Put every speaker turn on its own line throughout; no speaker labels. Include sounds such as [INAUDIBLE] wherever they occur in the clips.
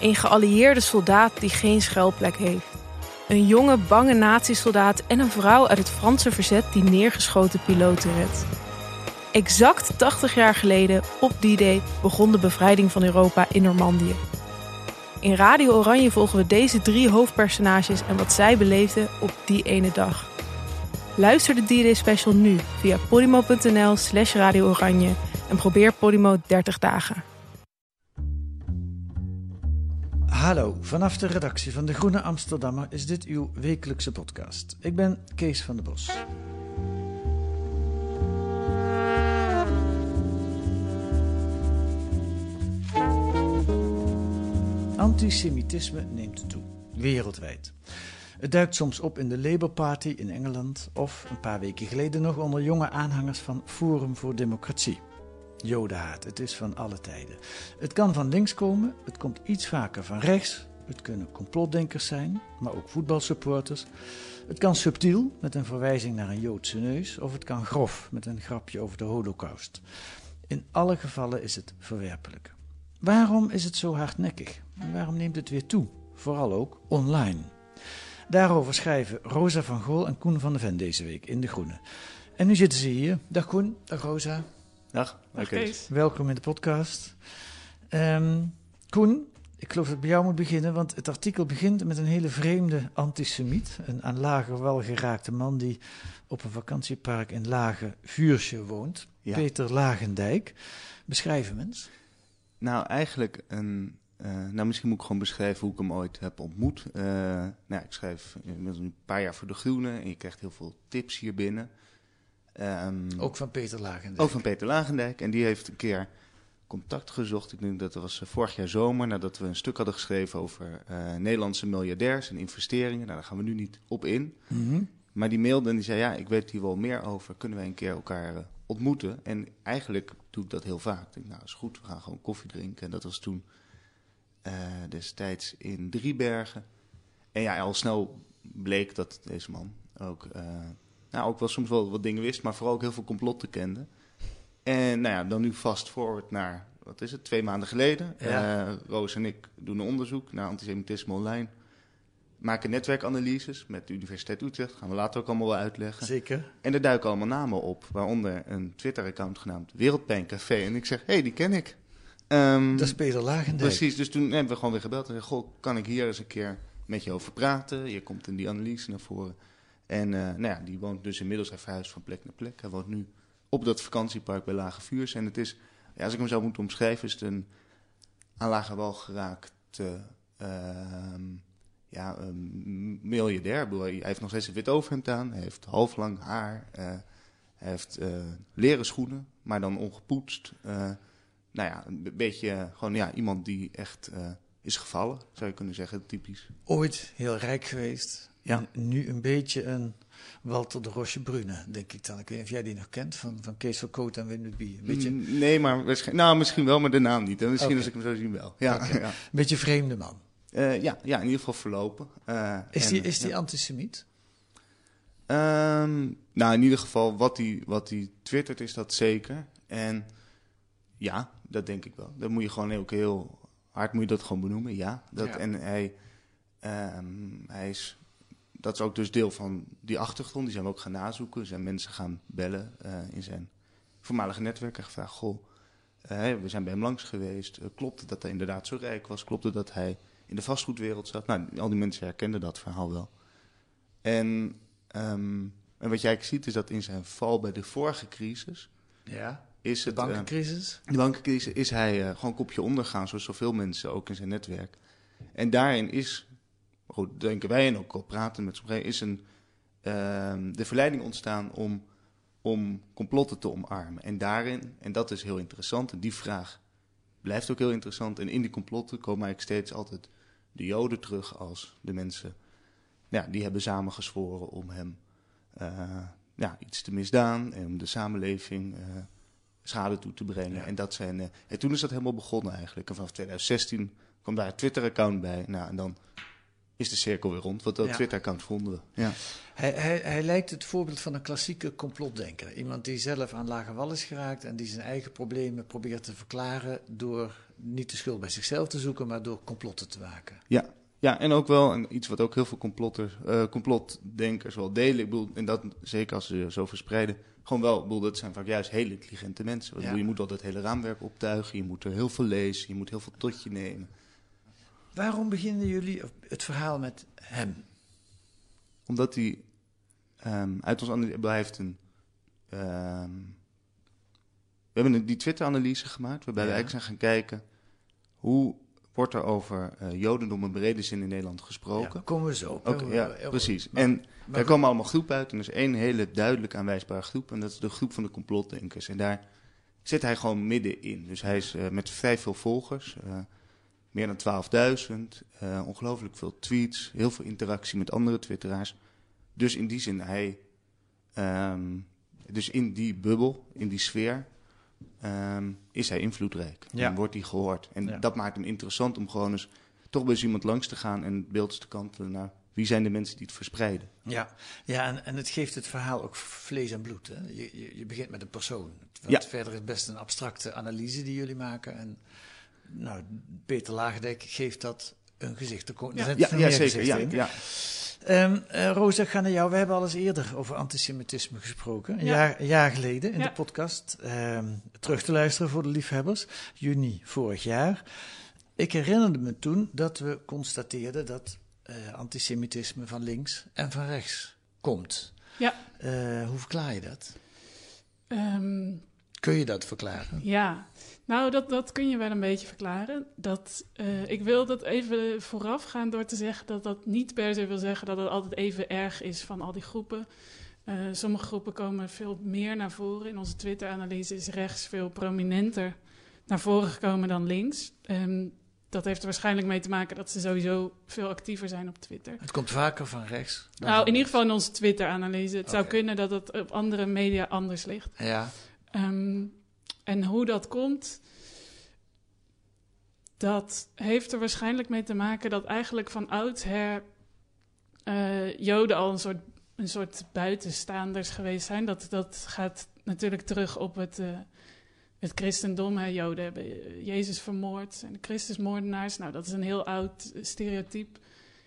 Een geallieerde soldaat die geen schuilplek heeft. Een jonge, bange nazi-soldaat en een vrouw uit het Franse verzet die neergeschoten piloten redt. Exact 80 jaar geleden, op die day, begon de bevrijding van Europa in Normandië. In Radio Oranje volgen we deze drie hoofdpersonages en wat zij beleefden op die ene dag. Luister de D-Day special nu via podimo.nl slash Radio Oranje en probeer Podimo 30 dagen.
Hallo, vanaf de redactie van De Groene Amsterdammer is dit uw wekelijkse podcast. Ik ben Kees van der Bos. Antisemitisme neemt toe, wereldwijd. Het duikt soms op in de Labour Party in Engeland of een paar weken geleden nog onder jonge aanhangers van Forum voor Democratie. Jodenhaat, het is van alle tijden. Het kan van links komen, het komt iets vaker van rechts. Het kunnen complotdenkers zijn, maar ook voetbalsupporters. Het kan subtiel, met een verwijzing naar een Joodse neus, of het kan grof, met een grapje over de holocaust. In alle gevallen is het verwerpelijk. Waarom is het zo hardnekkig? En waarom neemt het weer toe? Vooral ook online. Daarover schrijven Rosa van Gool en Koen van de Ven deze week in De Groene. En nu zitten ze hier. Dag Koen, dag Rosa.
Dag,
Dag Kees.
Welkom in de podcast. Ehm, Koen, ik geloof dat ik bij jou moet beginnen, want het artikel begint met een hele vreemde antisemiet. Een aan Lager welgeraakte man die op een vakantiepark in Lage Vuursje woont.
Ja.
Peter Lagendijk. Beschrijf hem eens.
Nou, eigenlijk een. eh, nou, misschien moet ik gewoon beschrijven hoe ik hem ooit heb ontmoet. Eh, nou, ik schrijf inmiddels een paar jaar voor De Groene en je krijgt heel veel tips hier binnen. Ehm,
Ook van Peter Lagendijk.
ook van Peter Lagendijk. En die heeft een keer contact gezocht. Ik denk dat dat was eh, vorig jaar zomer, nadat we een stuk hadden geschreven over eh, Nederlandse miljardairs en investeringen. Nou, daar gaan we nu niet op in.
Mhm.
Maar die mailde en die zei: Ja, ik weet hier wel meer over. Kunnen wij een keer elkaar eh, ontmoeten? En eigenlijk doe ik dat heel vaak. Ik denk, nou, is goed, we gaan gewoon koffie drinken. En dat was toen eh, destijds in Driebergen. En ja, al snel bleek dat deze man ook, eh, nou, ook wel soms wel wat dingen wist, maar vooral ook heel veel complotten kende. En nou ja, dan nu fast forward naar, wat is het, twee maanden geleden.
Ja.
Eh, Roos en ik doen een onderzoek naar antisemitisme online. Maken netwerkanalyses met de Universiteit Utrecht. Gaan we later ook allemaal wel uitleggen.
Zeker.
En er duiken allemaal namen op, waaronder een Twitter-account genaamd Wereldpijncafé. En ik zeg, hé, hey, die ken ik. Ehm,
Dat is Peter Lagendijk.
precies, dus toen hebben we gewoon weer gebeld en gezegd, goh, kan ik hier eens een keer met je over praten? Je komt in die analyse naar voren. En eh, nou ja, die woont dus inmiddels, hij verhuisd van plek naar plek. Hij woont nu op dat vakantiepark bij Lage Vuurs. En het is, ja, als ik hem zou moeten omschrijven, is het een aan lage wal geraakte ehm, ja, miljardair. Hij heeft nog steeds een wit overhemd aan. Hij heeft halflang haar. eh, hij heeft eh, leren schoenen, maar dan ongepoetst. Eh, nou ja, een beetje eh, gewoon ja, iemand die echt eh, is gevallen, zou je kunnen zeggen, typisch.
Ooit heel rijk geweest.
Ja.
Nu een beetje een Walter de Roche Brune, denk ik dan. Ik weet niet of jij die nog kent, van, van Kees van Koot en Wim de Bie. Een beetje,
Mm, Nee, maar waarschijnlijk, nou, misschien wel, maar de naam niet. En misschien als ik hem zo zie wel. Ja,
Oké.
ja.
een beetje vreemde man.
Eh, ja, ja, in ieder geval verlopen. Eh,
Is
en,
die,
eh,
is die
ja.
antisemiet?
Ehm, nou, in ieder geval, wat hij wat die twittert is dat zeker. En ja, dat denk ik wel. Dat moet je gewoon ook heel hard moet je dat gewoon benoemen, ja. Dat,
Ja.
En hij, ehm, hij is, dat is ook dus deel van die achtergrond. Die zijn we ook gaan nazoeken. Zijn mensen gaan bellen eh, in zijn voormalige netwerk en gevraagd, goh, eh, we zijn bij hem langs geweest. Eh, klopt het dat hij inderdaad zo rijk was? Klopt het dat hij in de vastgoedwereld zat? Nou, al die mensen herkenden dat verhaal wel. En, ehm, en wat jij ziet is dat in zijn val bij de vorige crisis
Ja.
is
De
het... eh,
bankencrisis?
de bankencrisis is hij eh, gewoon kopje ondergaan, zoals zoveel mensen ook in zijn netwerk. En daarin is, goed, denken wij en ook al praten met sommigen, is een, ehm, de verleiding ontstaan om, om complotten te omarmen. En daarin, en dat is heel interessant, en die vraag blijft ook heel interessant. En in die complotten komen eigenlijk steeds altijd de Joden terug als de mensen ja, die hebben samengezworen om hem uh, ja, iets te misdaan en om de samenleving uh, schade toe te brengen. En, dat zijn, uh, en toen is dat helemaal begonnen eigenlijk. En vanaf 2016 kwam daar een Twitter-account bij. Nou, en dan is de cirkel weer rond. Want dat Twitter-account vonden we. Ja.
Hij, hij, hij lijkt het voorbeeld van een klassieke complotdenker. Iemand die zelf aan lage wal is geraakt en die zijn eigen problemen probeert te verklaren door niet de schuld bij zichzelf te zoeken, maar door complotten te maken.
Ja, ja, en ook wel en iets wat ook heel veel complotters, uh, complotdenkers wel delen. Ik bedoel, en dat zeker als ze zo verspreiden. Gewoon wel, ik bedoel, dat zijn vaak juist hele intelligente mensen. Ja. Bedoel, je moet al het hele raamwerk optuigen, je moet er heel veel lezen, je moet heel veel tot je nemen.
Waarom beginnen jullie het verhaal met hem?
Omdat hij um, uit ons heeft een. Um, we hebben die Twitter-analyse gemaakt, waarbij ja. we eigenlijk zijn gaan kijken hoe wordt er over uh, Jodendom in brede zin in Nederland gesproken. Ja,
komen we zo.
Oké, ja, precies. en daar komen allemaal groepen uit. En er is één hele duidelijk aanwijsbare groep. En dat is de groep van de complotdenkers. En daar zit hij gewoon middenin. Dus hij is uh, met vrij veel volgers. Uh, meer dan 12.000. ongelooflijk veel tweets. Heel veel interactie met andere twitteraars. Dus in die zin, hij... Um, dus in die bubbel, in die sfeer um, is hij invloedrijk. Ja. En wordt hij gehoord. En dat maakt hem interessant om gewoon eens toch bij eens iemand langs te gaan en het beeld te kantelen naar wie zijn de mensen die het verspreiden.
Ja, ja en, en het geeft het verhaal ook vlees en bloed. Hè? Je, je, je begint met een persoon. Ja. Verder is best een abstracte analyse die jullie maken. En nou, Peter Lagendijk geeft dat een gezicht.
Ja, ja, ja zeker. Ja, ja.
Um, uh, Rosa, ik ga naar jou. We hebben al eens eerder over antisemitisme gesproken. Een, jaar, jaar, geleden in de podcast. Um, terug te luisteren voor de liefhebbers. Juni vorig jaar. Ik herinnerde me toen dat we constateerden dat uh, antisemitisme van links en van rechts komt.
Ja.
Uh, hoe verklaar je dat? Um, Kun je dat verklaren?
Ja, nou, dat, dat kun je wel een beetje verklaren. Dat, uh, ik wil dat even vooraf gaan door te zeggen dat dat niet per se wil zeggen dat het altijd even erg is van al die groepen. Uh, sommige groepen komen veel meer naar voren. In onze Twitter-analyse is rechts veel prominenter naar voren gekomen dan links. Um, dat heeft er waarschijnlijk mee te maken dat ze sowieso veel actiever zijn op Twitter.
Het komt vaker van rechts.
Nou, in ieder geval in onze Twitter-analyse. Het zou kunnen dat het op andere media anders ligt.
Ja.
Um, en hoe dat komt, dat heeft er waarschijnlijk mee te maken dat eigenlijk van oudsher uh, Joden al een soort, een soort buitenstaanders geweest zijn. Dat, dat gaat natuurlijk terug op het, uh, het christendom. Hè. Joden hebben Jezus vermoord en de Christusmoordenaars. Nou, dat is een heel oud stereotype.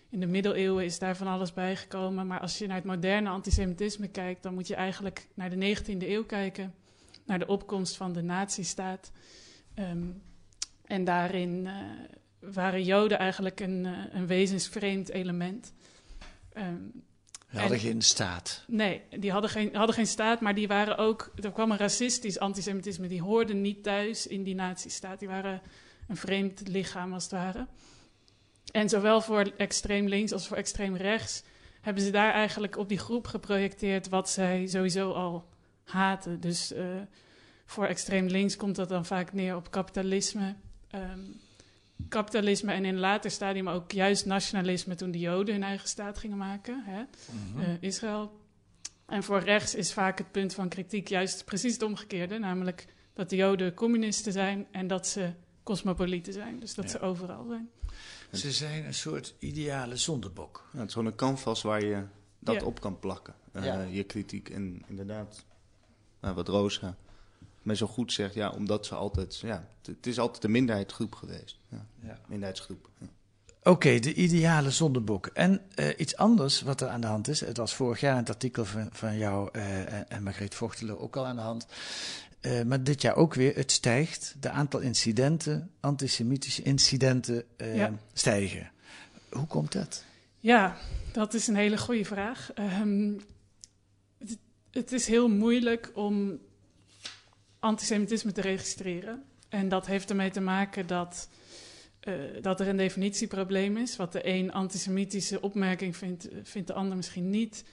In de middeleeuwen is daar van alles bijgekomen. Maar als je naar het moderne antisemitisme kijkt, dan moet je eigenlijk naar de 19e eeuw kijken naar de opkomst van de nazistaat. Um, en daarin uh, waren Joden eigenlijk een, uh, een wezensvreemd element.
Um, die hadden geen staat.
Nee, die hadden geen, hadden geen staat, maar die waren ook. Er kwam een racistisch antisemitisme. Die hoorden niet thuis in die nazistaat. Die waren een vreemd lichaam, als het ware. En zowel voor extreem links als voor extreem rechts hebben ze daar eigenlijk op die groep geprojecteerd wat zij sowieso al haten. Dus uh, voor extreem links komt dat dan vaak neer op kapitalisme. Um, kapitalisme en in een later stadium ook juist nationalisme toen de Joden hun eigen staat gingen maken, hè? Mm -hmm. uh, Israël. En voor rechts is vaak het punt van kritiek juist precies het omgekeerde, namelijk dat de Joden communisten zijn en dat ze cosmopolieten zijn, dus dat ja. ze overal zijn.
Ze zijn een soort ideale zondebok.
Ja, het is gewoon een canvas waar je dat ja. op kan plakken, uh, ja. je kritiek. En inderdaad, nou, wat Rosa mij zo goed zegt, ja, omdat ze altijd, ja, het is altijd een minderheidsgroep geweest. Ja, ja. Minderheidsgroep. Ja.
Oké, okay, de ideale zondebok. En uh, iets anders wat er aan de hand is, het was vorig jaar in het artikel van, van jou uh, en Margreet Vochteler ook al aan de hand. Uh, maar dit jaar ook weer, het stijgt. De aantal incidenten, antisemitische incidenten, ja. stijgen. Hoe komt dat?
Ja, dat is een hele goede vraag. Um, het, is heel moeilijk om antisemitisme te registreren. En dat heeft ermee te maken dat, uh, dat er een definitieprobleem is. Wat de een antisemitische opmerking vindt, vindt de ander misschien niet.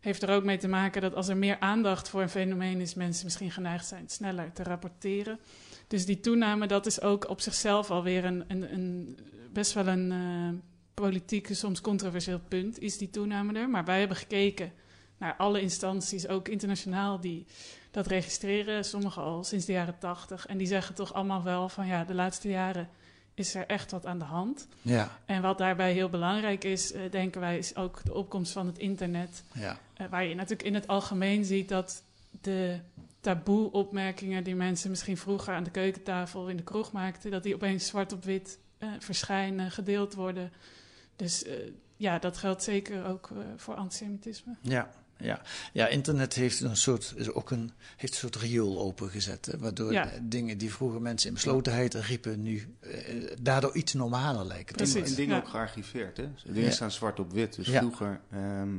Heeft er ook mee te maken dat als er meer aandacht voor een fenomeen is, mensen misschien geneigd zijn sneller te rapporteren. Dus die toename, dat is ook op zichzelf alweer een, een, een best wel een uh, politiek, soms controversieel punt, is die toename er. Maar wij hebben gekeken naar alle instanties, ook internationaal, die dat registreren. Sommigen al sinds de jaren tachtig. En die zeggen toch allemaal wel van ja, de laatste jaren is er echt wat aan de hand.
Ja.
En wat daarbij heel belangrijk is, uh, denken wij, is ook de opkomst van het internet.
Ja.
Uh, waar je natuurlijk in het algemeen ziet dat de taboe-opmerkingen die mensen misschien vroeger aan de keukentafel in de kroeg maakten, dat die opeens zwart op wit uh, verschijnen, gedeeld worden. Dus ja, dat geldt zeker ook voor antisemitisme.
Ja. Ja. ja, internet heeft een soort, is ook een, heeft een soort riool opengezet. Hè, waardoor
Ja.
dingen die vroeger mensen in beslotenheid riepen, nu eh, daardoor iets normaler lijken. te
Precies.
En dingen
ja.
ook gearchiveerd, hè? Dingen
Ja.
staan zwart op wit. Dus
Ja.
vroeger... ehm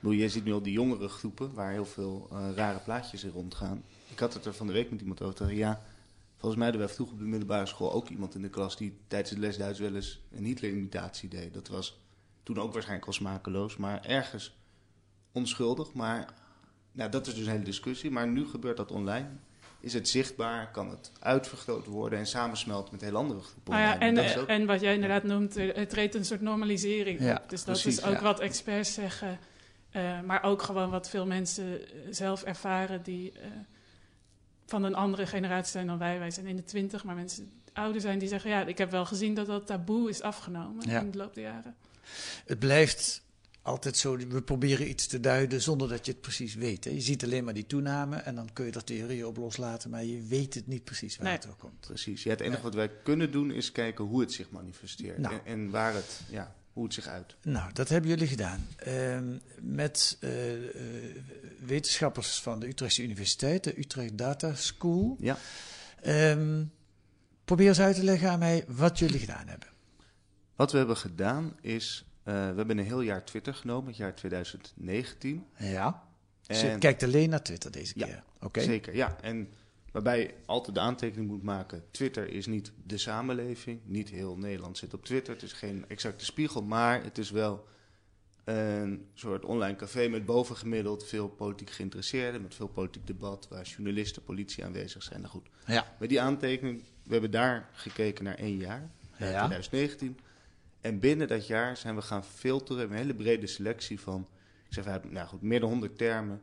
bedoel, je ziet nu al die jongere groepen waar heel veel eh, rare plaatjes in rondgaan. Ik had het er van de week met iemand over. Ja, volgens mij hadden wij vroeger op de middelbare school ook iemand in de klas die tijdens de les Duits wel eens een Hitler-imitatie deed. Dat was toen ook waarschijnlijk al smakeloos, maar ergens onschuldig. Maar nou, dat is dus een hele discussie. Maar nu gebeurt dat online. Is het zichtbaar? Kan het uitvergroot worden en samensmelten met heel andere groepen?
Nou ja, en, eh,
ook-
en wat jij inderdaad noemt, er, er treedt een soort normalisering
Ja,
op. Dus dat
precies,
is ook
ja.
wat experts zeggen. eh, maar ook gewoon wat veel mensen eh, zelf ervaren die eh, van een andere generatie zijn dan wij. Wij zijn in de twintig, maar mensen die ouder zijn die zeggen... ja, ik heb wel gezien dat dat taboe is afgenomen
Ja.
in de loop der jaren.
Het blijft altijd zo, we proberen iets te duiden zonder dat je het precies weet. Hè. Je ziet alleen maar die toename en dan kun je er theorieën op loslaten, maar je weet het niet precies waar
Nee.
het door komt.
Precies. Ja, het enige wat wij kunnen doen is kijken hoe het zich manifesteert.
Nou.
En, en waar het, ja, hoe het zich uit.
Nou, dat hebben jullie gedaan. Ehm, met eh, eh, wetenschappers van de Utrechtse Universiteit, de Utrecht Data School.
Ja.
Ehm, probeer eens uit te leggen aan mij wat jullie gedaan hebben.
Wat we hebben gedaan is, we hebben een heel jaar Twitter genomen, het jaar 2019.
Ja. Dus
En-
kijkt alleen naar Twitter deze
Ja,
keer. Oké.
Zeker, ja. En waarbij je altijd de aantekening moet maken, Twitter is niet de samenleving. Niet heel Nederland zit op Twitter. Het is geen exacte spiegel, maar het is wel een soort online café met bovengemiddeld veel politiek geïnteresseerden, met veel politiek debat, waar journalisten, politie aanwezig zijn. Nou goed,
Ja.
Met die aantekening, we hebben daar gekeken naar één jaar,
Ja.
2019. En binnen dat jaar zijn we gaan filteren, een hele brede selectie van, ik zeg nou goed, meer dan 100 termen,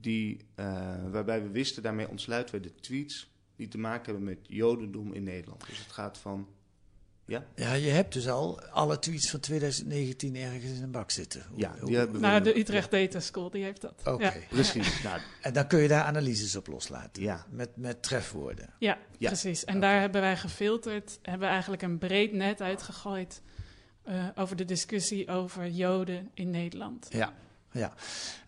die, eh, waarbij we wisten, daarmee ontsluiten we de tweets die te maken hebben met jodendom in Nederland. Dus het gaat van, ja,
Ja, je hebt dus al alle tweets van 2019 ergens in een bak zitten. Hoe-
ja die hebben we.
Nou, de Utrecht Data School, die heeft dat.
Oké.
Ja. [LAUGHS]
Precies, nou,
En dan kun je daar analyses op loslaten.
ja.
Met, met trefwoorden.
Ja,
Ja.
precies. En daar hebben wij gefilterd, hebben we eigenlijk een breed net uitgegooid eh, over de discussie over Joden in Nederland.
Ja, ja.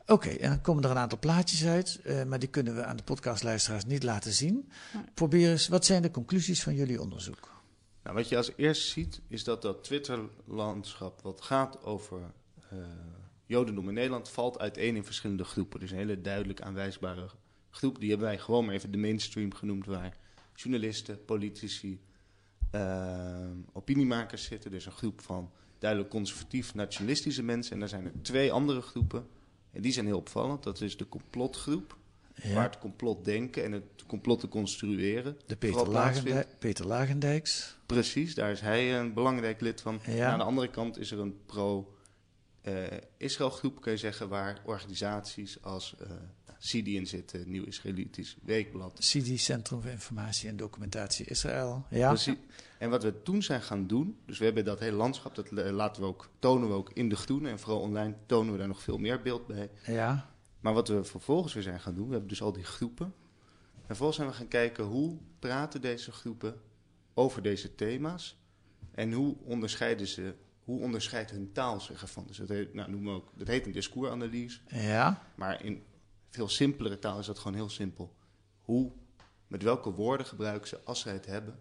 Oké, en dan komen er een aantal plaatjes uit, eh, maar die kunnen we aan de podcastluisteraars niet laten zien.
Nee.
Probeer eens, wat zijn de conclusies van jullie onderzoek?
Nou, wat je als eerste ziet, is dat dat Twitter-landschap wat gaat over eh, Jodendom in Nederland, valt uiteen in verschillende groepen. Dus een hele duidelijk aanwijsbare groep. Die hebben wij gewoon maar even de mainstream genoemd, waar journalisten, politici, eh, opiniemakers zitten. Dus een groep van duidelijk conservatief-nationalistische mensen. En daar zijn er twee andere groepen. En die zijn heel opvallend. Dat is de complotgroep, waar
Ja,
het complotdenken en het complot te construeren.
de Peter. Lagendijk, Peter Lagendijks.
Precies, daar is hij een belangrijk lid van.
Ja.
Aan de andere kant is er een pro-Israël groep, kun je zeggen, waar organisaties als eh CIDI in zitten, Nieuw Israëlitisch Weekblad.
CIDI, Centrum voor Informatie en Documentatie Israël. Ja,
Precies. En wat we toen zijn gaan doen, dus we hebben dat hele landschap, dat eh, laten we ook, tonen we ook in de groene. En vooral online tonen we daar nog veel meer beeld bij.
ja,
Maar wat we vervolgens weer zijn gaan doen, we hebben dus al die groepen. En vervolgens zijn we gaan kijken hoe praten deze groepen over deze thema's. En hoe onderscheiden ze, hoe onderscheidt hun taal zich ervan. Dus dat heet, nou, noemen we ook, dat heet een discoursanalyse.
ja.
Maar in veel simpelere taal is dat gewoon heel simpel. Hoe, met welke woorden gebruiken ze als ze het hebben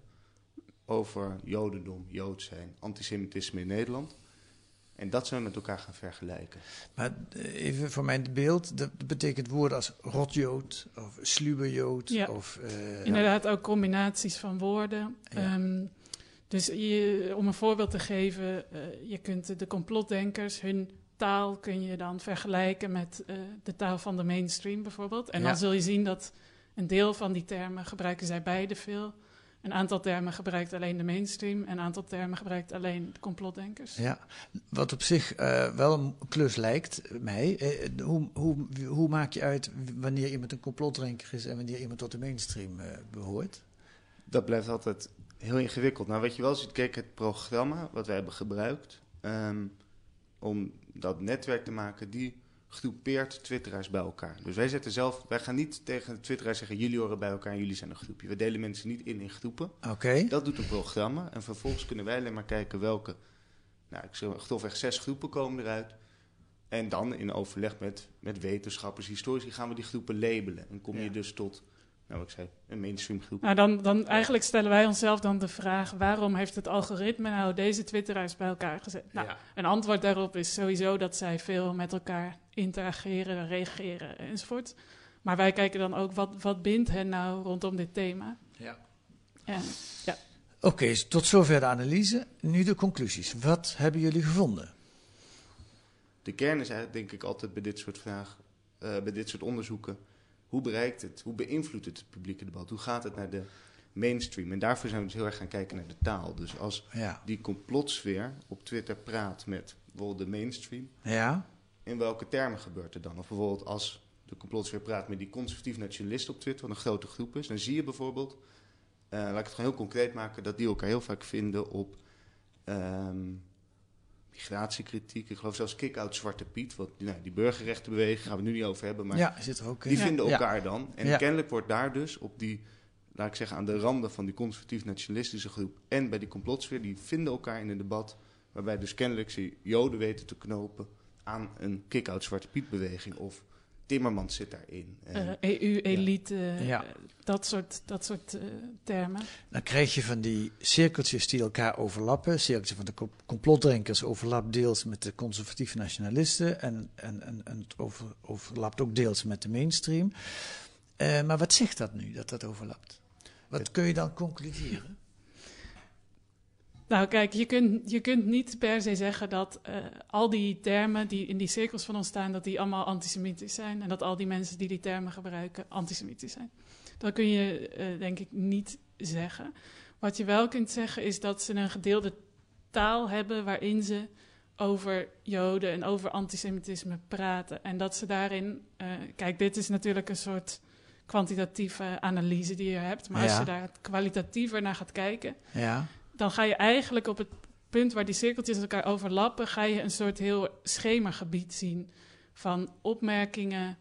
over jodendom, jood zijn, antisemitisme in Nederland. En dat zijn we met elkaar gaan vergelijken.
Maar eh, even voor mijn beeld, dat betekent woorden als rotjood of sluwerjood
Ja.
of... eh,
Inderdaad, ook combinaties van woorden.
Ja.
Ehm, dus je, om een voorbeeld te geven, eh, je kunt de complotdenkers, hun taal kun je dan vergelijken met eh, de taal van de mainstream bijvoorbeeld. En
Ja.
dan zul je zien dat Een deel van die termen gebruiken zij beide veel. Een aantal termen gebruikt alleen de mainstream. En een aantal termen gebruikt alleen de complotdenkers.
Ja, wat op zich uh, wel een klus lijkt mij. Uh, hoe, hoe, hoe maak je uit wanneer iemand een complotdenker is en wanneer iemand tot de mainstream uh, behoort?
Dat blijft altijd heel ingewikkeld. Nou, wat je wel ziet, kijk, het programma wat wij hebben gebruikt um, om dat netwerk te maken, die groepeert twitteraars bij elkaar. Dus wij zetten zelf, wij gaan niet tegen de twitteraars zeggen, jullie horen bij elkaar en jullie zijn een groepje. We delen mensen niet in in groepen.
Oké.
Dat doet een programma. En vervolgens kunnen wij alleen maar kijken welke, nou, ik zeg grofweg zes groepen komen eruit. En dan in overleg met, met wetenschappers, historici, gaan we die groepen labelen. En kom je dus tot nou, ik zei, een mainstream groep.
Nou, dan, dan eigenlijk stellen wij onszelf dan de vraag: waarom heeft het algoritme nou deze twitteraars bij elkaar gezet? Nou, een antwoord daarop is sowieso dat zij veel met elkaar interageren, reageren enzovoort. Maar wij kijken dan ook wat, wat bindt hen nou rondom dit thema.
Ja.
En, ja.
Oké, tot zover de analyse. Nu de conclusies. Wat hebben jullie gevonden?
De kern is eigenlijk, denk ik, altijd bij dit soort vragen, uh, bij dit soort onderzoeken hoe bereikt het, hoe beïnvloedt het het publieke debat? Hoe gaat het naar de mainstream? En daarvoor zijn we dus heel erg gaan kijken naar de taal. Dus als die complotsfeer op Twitter praat met bijvoorbeeld de mainstream,
ja.
in welke termen gebeurt er dan? Of bijvoorbeeld als de complotsfeer praat met die conservatief nationalisten op Twitter, wat een grote groep is, dan zie je bijvoorbeeld, uh, laat ik het gewoon heel concreet maken, dat die elkaar heel vaak vinden op. Um, migratiekritiek. Ik geloof zelfs kick-out Zwarte Piet. Wat, nou, die burgerrechtenbeweging gaan we nu niet over hebben. Maar
ja, zit er ook
die vinden elkaar dan. En kennelijk wordt daar dus op die, laat ik zeggen, aan de randen van die conservatief-nationalistische groep en bij die complotsfeer, die vinden elkaar in een debat. Waarbij dus kennelijk ze Joden weten te knopen aan een kick-out Zwarte Piet beweging. Of Timmermans zit daarin.
EU-elite, eh, e ja. dat soort, dat soort uh, termen.
Dan krijg je van die cirkeltjes die elkaar overlappen. Cirkeltje van de complotdenkers overlapt deels met de conservatieve nationalisten. En, en, en, en het over, overlapt ook deels met de mainstream. Uh, maar wat zegt dat nu, dat dat overlapt? Wat kun je dan concluderen?
Nou, kijk, je kunt, je kunt niet per se zeggen dat uh, al die termen die in die cirkels van ons staan, dat die allemaal antisemitisch zijn. En dat al die mensen die die termen gebruiken antisemitisch zijn. Dat kun je, uh, denk ik, niet zeggen. Wat je wel kunt zeggen is dat ze een gedeelde taal hebben waarin ze over Joden en over antisemitisme praten. En dat ze daarin, uh, kijk, dit is natuurlijk een soort kwantitatieve analyse die je hebt. Maar ja. als je daar kwalitatiever naar gaat kijken,
ja
dan ga je eigenlijk op het punt waar die cirkeltjes elkaar overlappen, ga je een soort heel schemagebied zien van opmerkingen.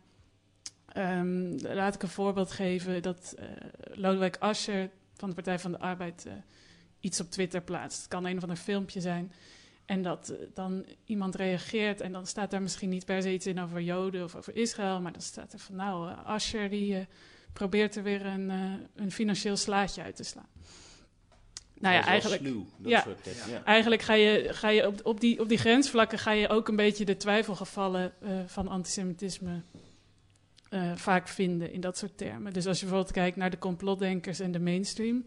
Um, laat ik een voorbeeld geven dat uh, Lodewijk Asscher van de Partij van de Arbeid uh, iets op Twitter plaatst. Het kan een of ander filmpje zijn. En dat uh, dan iemand reageert en dan staat daar misschien niet per se iets in over Joden of over Israël, maar dan staat er van nou, Asscher die probeert er weer een, een financieel slaatje uit te slaan. Nou ja, eigenlijk, ja, ja, eigenlijk ga je, ga je op, op, die, op die grensvlakken ga je ook een beetje de twijfelgevallen uh, van antisemitisme uh, vaak vinden in dat soort termen. Dus als je bijvoorbeeld kijkt naar de complotdenkers en de mainstream,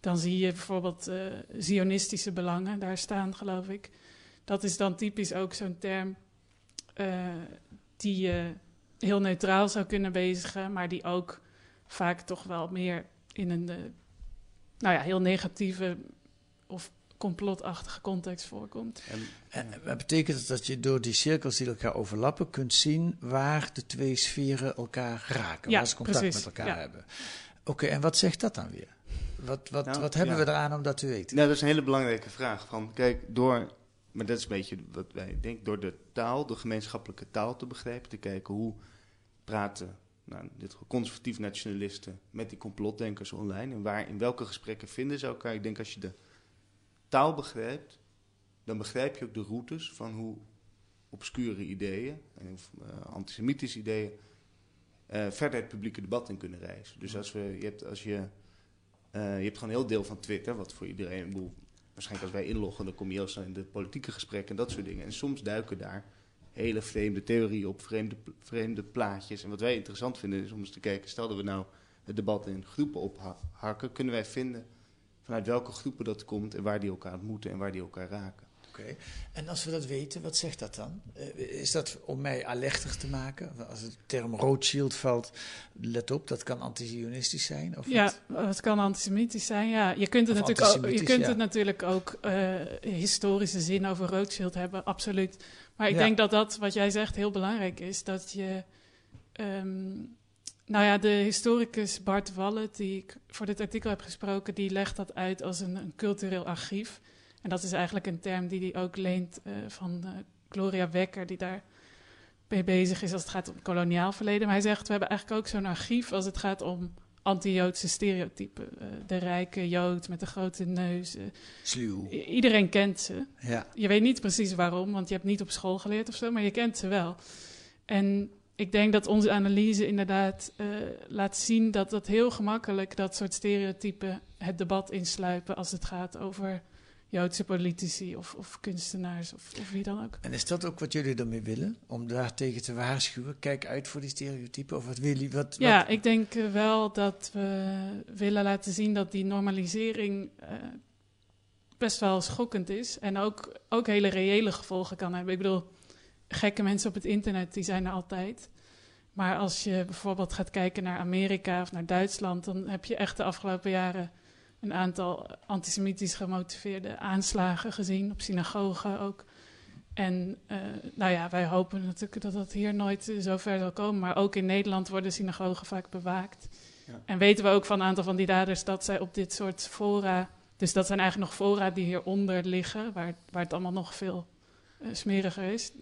dan zie je bijvoorbeeld uh, zionistische belangen daar staan, geloof ik. Dat is dan typisch ook zo'n term die je heel neutraal zou kunnen bezigen, maar die ook vaak toch wel meer in een nou ja, heel negatieve of complotachtige context voorkomt.
En, en, betekent het dat je door die cirkels die elkaar overlappen kunt zien waar de twee sferen elkaar raken,
ja,
waar ze contact
precies,
met elkaar
ja.
hebben? Oké, en wat zegt dat dan weer? Wat, wat, nou, wat hebben
ja.
we eraan om dat te weten?
Nou, dat is een hele belangrijke vraag. Van, kijk, door, maar dat is een beetje wat wij denken, door de taal, de gemeenschappelijke taal te begrijpen, te kijken hoe praten nou, dit conservatief nationalisten met die complotdenkers online. En waar, in welke gesprekken vinden ze elkaar? Ik denk als je de taal begrijpt, dan begrijp je ook de routes van hoe obscure ideeën, en, uh, antisemitische ideeën, uh, verder het publieke debat in kunnen reizen. Dus als, we, je, hebt, als je, uh, je hebt gewoon een heel deel van Twitter, wat voor iedereen, waarschijnlijk als wij inloggen, dan kom je heel snel in de politieke gesprekken en dat soort dingen. En soms duiken daar hele vreemde theorieën op, vreemde, vreemde plaatjes. En wat wij interessant vinden is om eens te kijken, stel dat we nou het debat in groepen ophakken, kunnen wij vinden vanuit welke groepen dat komt en waar die elkaar ontmoeten en waar die elkaar raken.
En als we dat weten, wat zegt dat dan? Eh, is dat om mij alerter te maken? Als de term Rothschild valt, let op, dat kan antizionistisch zijn? Of
Ja,
wat?
het kan antisemitisch zijn. Ja, je kunt het
Of
natuurlijk ook, je kunt
ja.
het natuurlijk ook eh, historische zin over Rothschild hebben, absoluut. Maar ik
Ja.
denk dat dat wat jij zegt heel belangrijk is. Dat je, ehm, nou ja, de historicus Bart Wallet, die ik voor dit artikel heb gesproken, die legt dat uit als een, een cultureel archief. En dat is eigenlijk een term die hij ook leent eh, van eh, Gloria Wekker, die daar mee bezig is als het gaat om koloniaal verleden. Maar hij zegt, we hebben eigenlijk ook zo'n archief als het gaat om anti-Joodse stereotypen. Eh, de rijke Jood met de grote neus.
Sluw.
iedereen kent ze.
Ja.
Je weet niet precies waarom, want je hebt niet op school geleerd of zo, maar je kent ze wel. En ik denk dat onze analyse inderdaad laat zien dat dat heel gemakkelijk dat soort stereotypen het debat insluipen als het gaat over Joodse politici of, of kunstenaars of, of wie dan ook.
En is dat ook wat jullie ermee willen? Om daar tegen te waarschuwen? Kijk uit voor die stereotypen? Of wat wil je? Wat,
Ja,
wat-
ik denk eh, wel dat we willen laten zien dat die normalisering eh, best wel schokkend is. En ook, ook hele reële gevolgen kan hebben. Ik bedoel, gekke mensen op het internet, die zijn er altijd. Maar als je bijvoorbeeld gaat kijken naar Amerika of naar Duitsland, dan heb je echt de afgelopen jaren een aantal antisemitisch gemotiveerde aanslagen gezien, op synagogen ook. En eh, nou ja, wij hopen natuurlijk dat dat hier nooit eh, zo ver zal komen. Maar ook in Nederland worden synagogen vaak bewaakt.
Ja.
En weten we ook van een aantal van die daders dat zij op dit soort fora... Dus dat zijn eigenlijk nog fora die hieronder liggen, waar, waar het allemaal nog veel eh, smeriger is.
En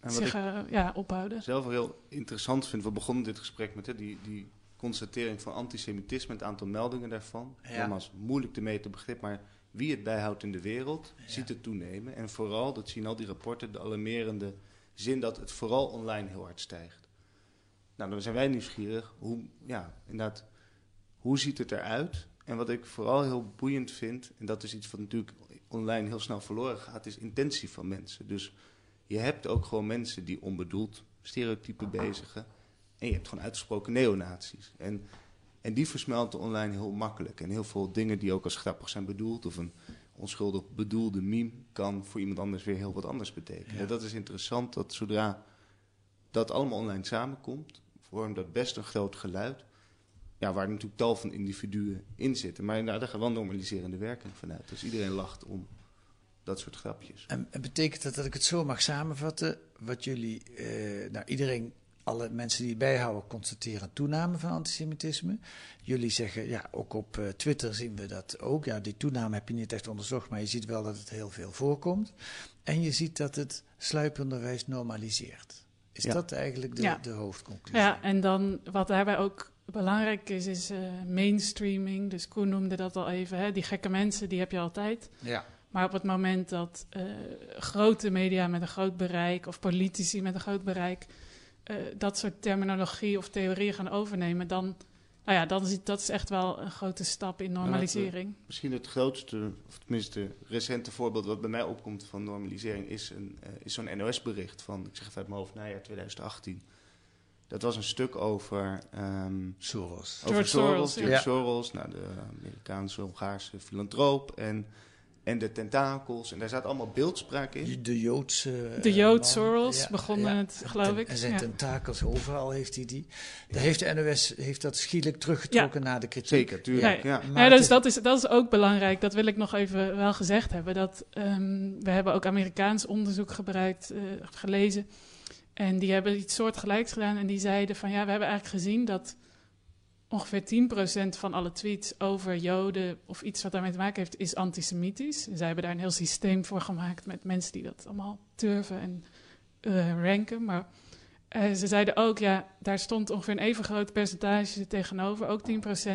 wat
zich ja, ophouden.
zelf wel heel interessant vind, we begonnen dit gesprek met hè, die, die constatering van antisemitisme, het aantal meldingen daarvan.
Ja.
Nogmaals, moeilijk te meten begrip, maar wie het bijhoudt in de wereld,
Ja.
ziet het toenemen. En vooral, dat zien al die rapporten, de alarmerende zin dat het vooral online heel hard stijgt. Nou, dan zijn wij nieuwsgierig, hoe, ja, inderdaad, hoe ziet het eruit? En wat ik vooral heel boeiend vind, en dat is iets wat natuurlijk online heel snel verloren gaat, is intentie van mensen. Dus je hebt ook gewoon mensen die onbedoeld stereotypen bezigen. En je hebt gewoon uitgesproken neonazies. En, en die versmelten online heel makkelijk. En heel veel dingen die ook als grappig zijn bedoeld, of een onschuldig bedoelde meme, kan voor iemand anders weer heel wat anders betekenen.
Ja.
En dat is interessant dat zodra dat allemaal online samenkomt, vormt dat best een groot geluid. Ja, waar natuurlijk tal van individuen in zitten. Maar nou, daar gaat wel normaliserende werking vanuit. Dus iedereen lacht om dat soort grapjes.
En, en betekent dat dat ik het zo mag samenvatten? Wat jullie, eh, nou iedereen, alle mensen die het bijhouden, constateren toename van antisemitisme. Jullie zeggen, ja, ook op eh, Twitter zien we dat ook. Ja, die toename heb je niet echt onderzocht, maar je ziet wel dat het heel veel voorkomt. En je ziet dat het sluipenderwijs normaliseert. Is
Ja.
dat eigenlijk de,
Ja.
de hoofdconclusie?
Ja, en dan wat daarbij ook belangrijk is, is eh, mainstreaming. Dus Koen noemde dat al even. Hè? Die gekke mensen, die heb je altijd.
ja.
Maar op het moment dat eh, grote media met een groot bereik of politici met een groot bereik eh, dat soort terminologie of theorieën gaan overnemen, dan, nou ja, dan is dat is echt wel een grote stap in normalisering.
Misschien het grootste, of tenminste recente voorbeeld wat bij mij opkomt van normalisering, is, een, eh, is zo'n NOS-bericht van, ik zeg het uit mijn hoofd, najaar 2018. Dat was een stuk over, ehm,
Soros.
over
George Soros,
George
ja.
Soros, nou, de Amerikaanse, Hongaarse filantroop en, en de tentakels. En daar zaten allemaal beeldspraak in.
De Joodse...
De
eh,
Jood
man.
Soros
Ja,
begonnen
ja.
het, geloof ik.
En zijn
Ja.
tentakels overal heeft hij die. Daar heeft de NOS heeft dat schielijk teruggetrokken na de kritiek.
Zeker, tuurlijk. Ja.
Maar
Ja, dus dat is, dat is ook belangrijk. Dat wil ik nog even wel gezegd hebben. Dat, ehm, we hebben ook Amerikaans onderzoek gebruikt, eh, gelezen. En die hebben iets soortgelijks gedaan. En die zeiden van ja, we hebben eigenlijk gezien dat ongeveer 10% van alle tweets over Joden of iets wat daarmee te maken heeft, is antisemitisch. En zij hebben daar een heel systeem voor gemaakt met mensen die dat allemaal turven en eh, ranken. Maar eh, ze zeiden ook, ja, daar stond ongeveer een even groot percentage tegenover, ook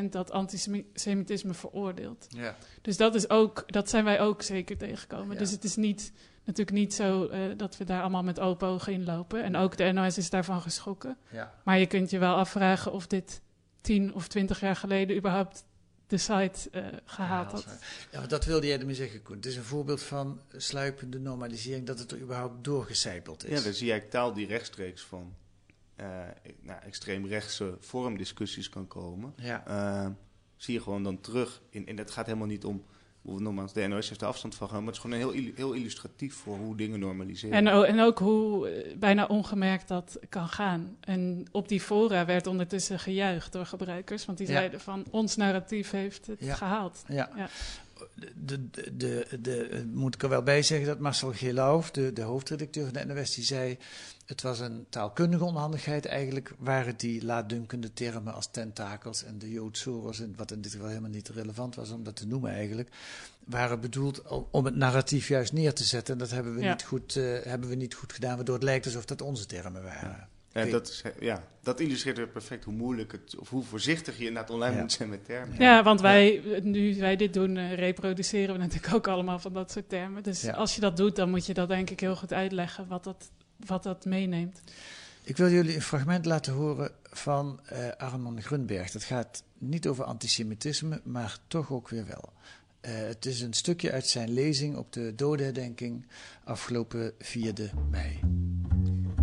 10% dat antisemitisme veroordeelt.
Ja.
Dus dat, is ook, dat zijn wij ook zeker tegengekomen.
Ja.
Dus het is niet, natuurlijk niet zo eh, dat we daar allemaal met open ogen in lopen. En ook de NOS is daarvan geschrokken.
Ja.
Maar je kunt je wel afvragen of dit tien of twintig jaar geleden überhaupt de site eh, gehaald had.
Ja, dat wilde jij ermee zeggen, Koen. Het is een voorbeeld van sluipende normalisering, dat het er überhaupt doorgecijpeld is.
Ja, daar zie jij taal die rechtstreeks van eh nou, extreemrechtse vormdiscussies kan komen.
Ja.
Eh, zie je gewoon dan terug in. En het gaat helemaal niet om nogmaals, de NOS heeft er afstand van genomen. Maar het is gewoon heel, heel illustratief voor hoe dingen normaliseren.
En, en ook hoe eh, bijna ongemerkt dat kan gaan. En op die fora werd ondertussen gejuicht door gebruikers. Want die zeiden van, ons narratief heeft het gehaald.
Ja. ja. De, de, de, de, moet ik er wel bij zeggen dat Marcel Gelauf, de, de hoofdredacteur van de NOS, die zei... Het was een taalkundige onhandigheid. Eigenlijk waren die laatdunkende termen als tentakels en de Joodsoros, wat in dit geval helemaal niet relevant was om dat te noemen eigenlijk, waren bedoeld om het narratief juist neer te zetten. En dat hebben we, niet, goed, uh, hebben we niet goed gedaan, waardoor het lijkt alsof dat onze termen waren.
Ja, dat, is, ja, dat illustreert weer perfect hoe moeilijk het, of hoe voorzichtig je inderdaad online moet zijn met termen.
Ja, want wij, nu wij dit doen, uh, reproduceren we natuurlijk ook allemaal van dat soort termen. Dus als je dat doet, dan moet je dat denk ik heel goed uitleggen, wat dat wat dat meeneemt.
Ik wil jullie een fragment laten horen van uh, Armand Grunberg. Dat gaat niet over antisemitisme, maar toch ook weer wel. Uh, het is een stukje uit zijn lezing op de dodenherdenking afgelopen 4 mei.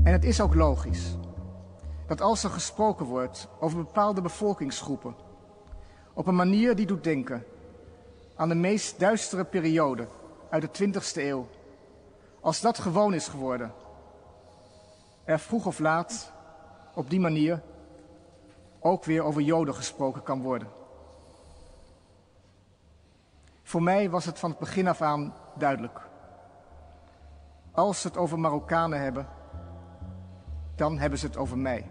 En het is ook logisch dat als er gesproken wordt over bepaalde bevolkingsgroepen, op een manier die doet denken aan de meest duistere periode uit de 20e eeuw, als dat gewoon is geworden er vroeg of laat op die manier ook weer over Joden gesproken kan worden. Voor mij was het van het begin af aan duidelijk. Als ze het over Marokkanen hebben, dan hebben ze het over mij.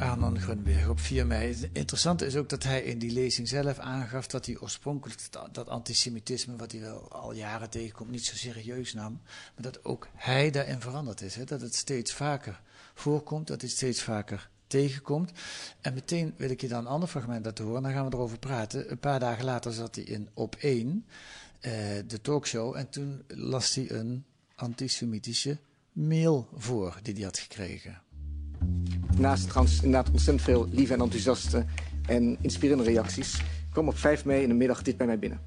Arnon Grunberg op 4 mei. Interessant is ook dat hij in die lezing zelf aangaf dat hij oorspronkelijk dat antisemitisme, wat hij wel al jaren tegenkomt, niet zo serieus nam. Maar dat ook hij daarin veranderd is. Hè? Dat het steeds vaker voorkomt, dat hij steeds vaker tegenkomt. En meteen wil ik je dan een ander fragment laten horen, dan gaan we erover praten. Een paar dagen later zat hij in Op 1, eh, de talkshow, en toen las hij een antisemitische mail voor die hij had gekregen.
Naast trouwens inderdaad ontzettend veel lieve en enthousiaste en inspirerende reacties... kwam op 5 mei in de middag dit bij mij binnen.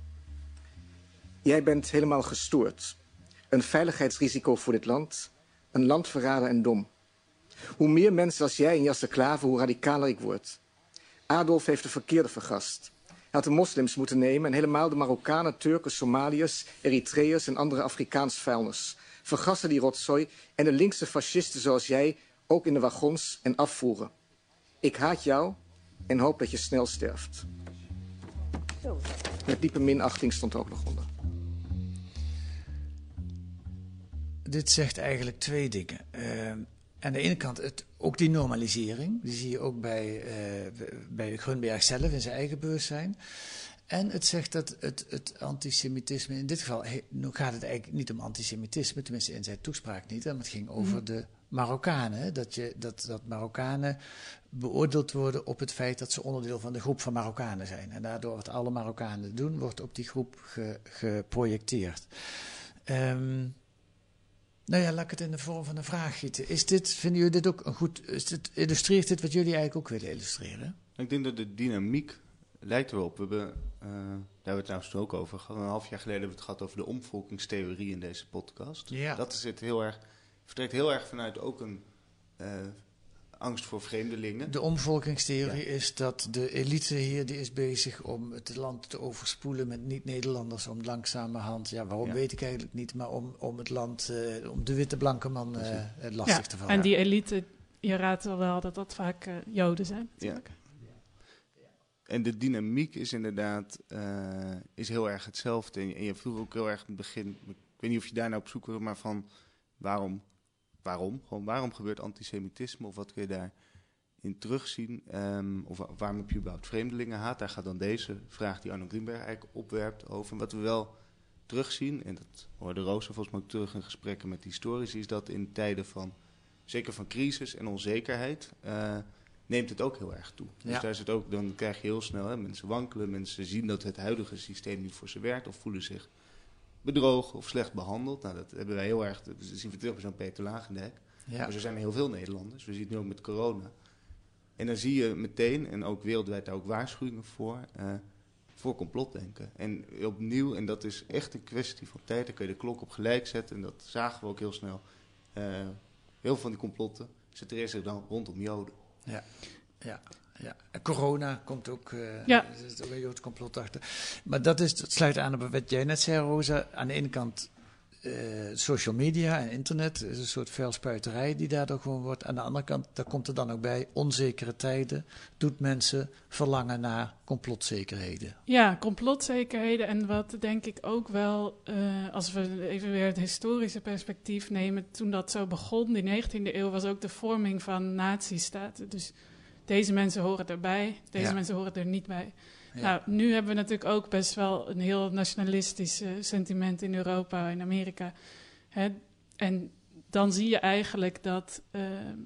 Jij bent helemaal gestoord. Een veiligheidsrisico voor dit land. Een land verraden en dom. Hoe meer mensen als jij in Jasser Klaver, hoe radicaler ik word. Adolf heeft de verkeerde vergast. Hij had de moslims moeten nemen en helemaal de Marokkanen, Turken, Somaliërs, Eritreërs en andere Afrikaans vuilnis. Vergassen die rotzooi en de linkse fascisten zoals jij ook in de wagons en afvoeren. Ik haat jou en hoop dat je snel sterft. Met diepe minachting stond ook nog onder.
Dit zegt eigenlijk twee dingen. Uh, aan de ene kant het, ook die normalisering, die zie je ook bij, uh, bij Grunberg zelf in zijn eigen bewustzijn. En het zegt dat het, het antisemitisme, in dit geval nu gaat het eigenlijk niet om antisemitisme, tenminste in zijn toespraak niet, maar het ging over mhm. de Marokkanen. Dat, je, dat, dat Marokkanen beoordeeld worden op het feit dat ze onderdeel van de groep van Marokkanen zijn. En daardoor wat alle Marokkanen doen, wordt op die groep ge, geprojecteerd. Um, nou ja, laat ik het in de vorm van een vraag gieten. Is dit, vinden jullie dit ook een goed, is dit, illustreert dit wat jullie eigenlijk ook willen illustreren?
Ik denk dat de dynamiek lijkt erop. We hebben, uh, daar hebben we het trouwens ook over gehad. Een half jaar geleden hebben we het gehad over de omvolkingstheorie in deze podcast. Ja. Dat is het heel erg vertrekt heel erg vanuit ook een uh, angst voor vreemdelingen.
De omvolkingstheorie is dat de elite hier die is bezig om het land te overspoelen met niet-Nederlanders. Om langzamerhand, ja waarom weet ik eigenlijk niet, maar om, om het land, uh, om de witte blanke man uh, lastig te vallen.
En die elite, je raadt wel dat dat vaak Joden zijn. Natuurlijk. Ja.
En de dynamiek is inderdaad is heel erg hetzelfde. En je, en je vroeg ook heel erg in het begin, ik weet niet of je daar nou op zoek was, maar van waarom waarom? Gewoon waarom gebeurt antisemitisme of wat kun je daarin terugzien? Um, of waarom heb je überhaupt vreemdelingenhaat? Daar gaat dan deze vraag die Arno Greenberg eigenlijk opwerpt over. En wat we wel terugzien, en dat hoorde Rooster volgens mij ook terug in gesprekken met historici, is dat in tijden van, zeker van crisis en onzekerheid, uh, neemt het ook heel erg toe. Dus daar het ook, dan krijg je heel snel, hè, mensen wankelen, mensen zien dat het huidige systeem niet voor ze werkt of voelen zich bedrogen of slecht behandeld. Nou, dat hebben wij heel erg, dat zien we terug bij zo'n Peter Lagendijk. Ja. Maar er zijn heel veel Nederlanders, we zien het nu ook met corona. En dan zie je meteen, en ook wereldwijd daar ook waarschuwingen voor, uh, voor complotdenken. En opnieuw, en dat is echt een kwestie van tijd, dan kun je de klok op gelijk zetten. En dat zagen we ook heel snel. Uh, heel veel van die complotten centreren zich dan rondom Joden.
Ja, ja. Ja, en corona komt ook, eh
Ja.
er ook een Joods complot achter. Maar dat, is, dat sluit aan op wat jij net zei, Rosa. Aan de ene kant eh, social media en internet is een soort vuilspuiterij die daardoor gewoon wordt. Aan de andere kant, daar komt er dan ook bij, onzekere tijden doet mensen verlangen naar complotzekerheden.
Ja, complotzekerheden. En wat denk ik ook wel, eh, als we even weer het historische perspectief nemen, toen dat zo begon, die 19e eeuw, was ook de vorming van nazistaten. Dus deze mensen horen erbij, deze
Ja.
mensen horen er niet bij.
Ja.
Nou, nu hebben we natuurlijk ook best wel een heel nationalistisch sentiment in Europa, in Amerika. Hè? En dan zie je eigenlijk dat ehm,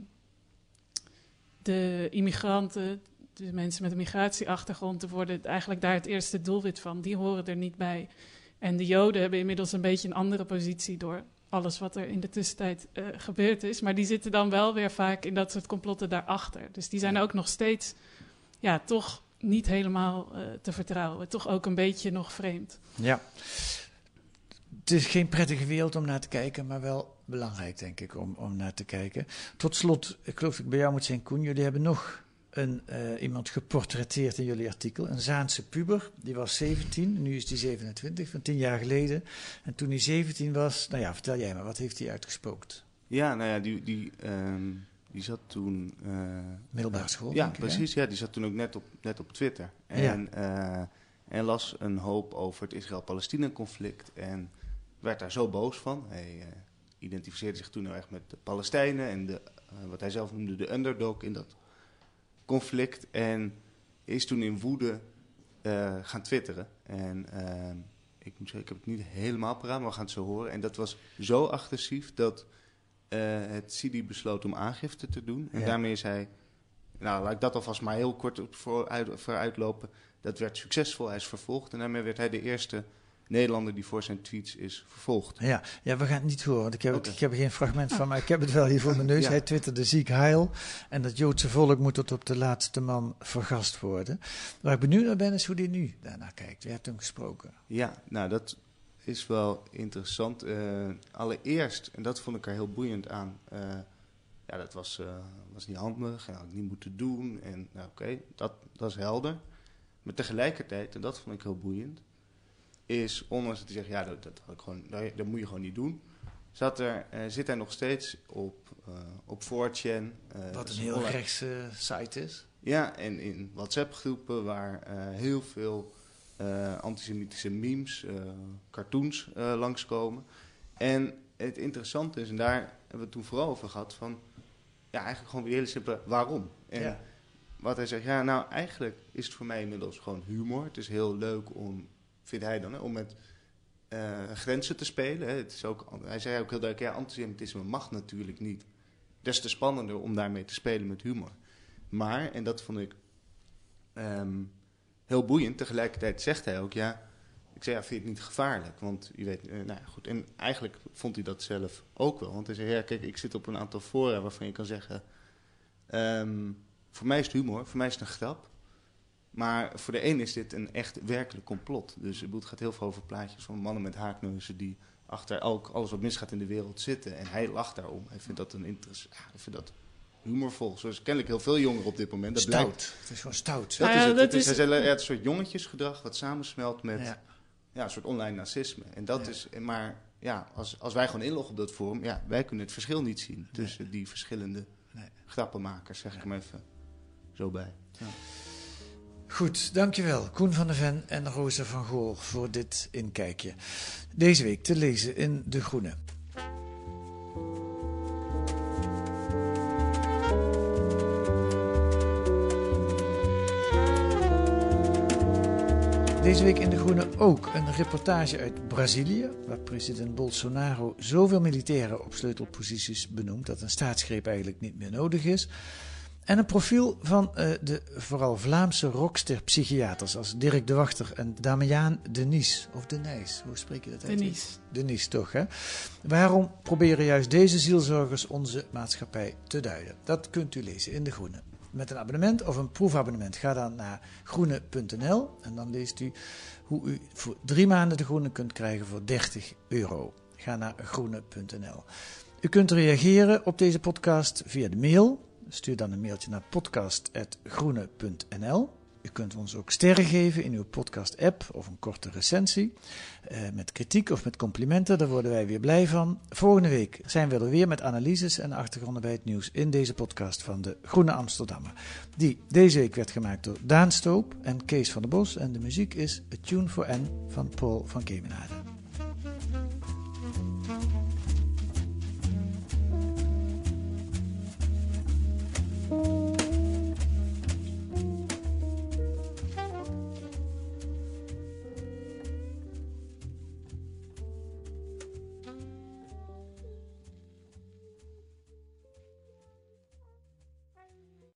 de immigranten, de mensen met een migratieachtergrond, te worden eigenlijk daar het eerste doelwit van. Die horen er niet bij. En de Joden hebben inmiddels een beetje een andere positie door alles wat er in de tussentijd eh, gebeurd is. Maar die zitten dan wel weer vaak in dat soort complotten daarachter. Dus die zijn ook nog steeds, ja, toch niet helemaal eh, te vertrouwen. Toch ook een beetje nog vreemd.
Ja. Het is geen prettige wereld om naar te kijken, maar wel belangrijk, denk ik, om, om naar te kijken. Tot slot, ik geloof dat ik bij jou moet zijn, Koen. Jullie hebben nog een, eh, iemand geportretteerd in jullie artikel. Een Zaanse puber. Die was 17, nu is die 27, van 10 jaar geleden. En toen hij 17 was, nou ja, vertel jij maar, wat heeft hij uitgespookt?
Ja, nou ja, die, die, ehm, die zat toen... eh,
Middelbare school,
Ja,
hè?
precies. Ja, die zat toen ook net op, net op Twitter. En, eh, en las een hoop over het Israël-Palestina-conflict. En werd daar zo boos van. Hij identificeerde zich toen heel erg met de Palestijnen en de, wat hij zelf noemde de underdog in dat conflict. En is toen in woede eh, gaan twitteren. En eh, ik moet zeggen, ik heb het niet helemaal paraat, maar we gaan het zo horen. En dat was zo agressief dat eh, het CIDI besloot om aangifte te doen. En
Ja.
daarmee is hij, nou laat ik dat alvast maar heel kort op vooruit, vooruitlopen. Dat werd succesvol, hij is vervolgd. En daarmee werd hij de eerste Nederlander die voor zijn tweets is vervolgd.
Ja, ja, we gaan het niet horen, want ik heb, ik heb er geen fragment van, maar ik heb het wel hier voor mijn neus. [LAUGHS]
Ja.
Hij twitterde ziek heil en dat Joodse volk moet tot op de laatste man vergast worden. Waar ik benieuwd naar ben, is hoe die nu daarnaar kijkt. Je hebt hem gesproken.
Ja, nou dat is wel interessant. Eh, allereerst, en dat vond ik er heel boeiend aan. eh, ja, dat was, eh, was niet handig en had ik niet moeten doen. En nou, oké, dat, dat is helder. Maar tegelijkertijd, en dat vond ik heel boeiend, is ondanks dat hij zegt, ja, dat, dat, had ik gewoon, dat, dat moet je gewoon niet doen. Zat er, eh, zit hij nog steeds op, eh op 4chan. eh,
Wat een heel rechtse site is.
ja, en in WhatsApp-groepen waar heel veel antisemitische memes, cartoons langskomen. En het interessante is, en daar hebben we het toen vooral over gehad, van ja, eigenlijk gewoon weer hele simpele waarom. En
Ja.
wat hij zegt, ja, nou eigenlijk is het voor mij inmiddels gewoon humor. Het is heel leuk om, vindt hij dan, hè, om met eh, grenzen te spelen. Hè. Het is ook, hij zei ook heel duidelijk, ja, antisemitisme mag natuurlijk niet. Des te spannender om daarmee te spelen met humor. Maar, en dat vond ik ehm, heel boeiend, tegelijkertijd zegt hij ook, ja, ik zei, ja, vind je het niet gevaarlijk? Want je weet, eh, nou goed, en eigenlijk vond hij dat zelf ook wel. Want hij zei, ja, kijk, ik zit op een aantal fora waarvan je kan zeggen, ehm, voor mij is het humor, voor mij is het een grap. Maar voor de een is dit een echt werkelijk complot. Dus het gaat heel veel over plaatjes van mannen met haakneuzen die achter elk, alles wat misgaat in de wereld zitten. En hij lacht daarom. Hij vindt dat een interesse. Ja, hij vindt dat humorvol. Zoals kennelijk heel veel jongeren op dit moment. Dat blijkt.
Stout. Het is gewoon stout.
Dat is
ja,
het.
dat
het is, een soort jongetjesgedrag wat samensmelt met
Ja.
ja, een soort online nazisme. En dat
Ja.
is, maar ja, als, als wij gewoon inloggen op dat forum, ja, wij kunnen het verschil niet zien tussen die verschillende
Nee.
grappenmakers, zeg ik hem even zo bij. Ja.
Goed, dankjewel Koen van der Ven en Rosa van Gool voor dit inkijkje. Deze week te lezen in De Groene. Deze week in De Groene ook een reportage uit Brazilië, waar president Bolsonaro zoveel militairen op sleutelposities benoemt dat een staatsgreep eigenlijk niet meer nodig is. En een profiel van eh, de vooral Vlaamse rockster-psychiaters als Dirk de Wachter en Damiaan Denies. Of Denijs, hoe spreek je dat uit?
Denise.
Denise toch, hè? Waarom proberen juist deze zielzorgers onze maatschappij te duiden? Dat kunt u lezen in De Groene. Met een abonnement of een proefabonnement ga dan naar groene.nl en dan leest u hoe u voor drie maanden De Groene kunt krijgen voor 30 euro. Ga naar groene.nl. U kunt reageren op deze podcast via de mail. Stuur dan een mailtje naar podcast.groene.nl. U kunt ons ook sterren geven in uw podcast-app of een korte recensie. Uh, met kritiek of met complimenten, daar worden wij weer blij van. Volgende week zijn we er weer met analyses en achtergronden bij het nieuws in deze podcast van de Groene Amsterdammer. Die deze week werd gemaakt door Daan Stoop en Kees van der Bos. En de muziek is A Tune for N van Paul van Kemenade.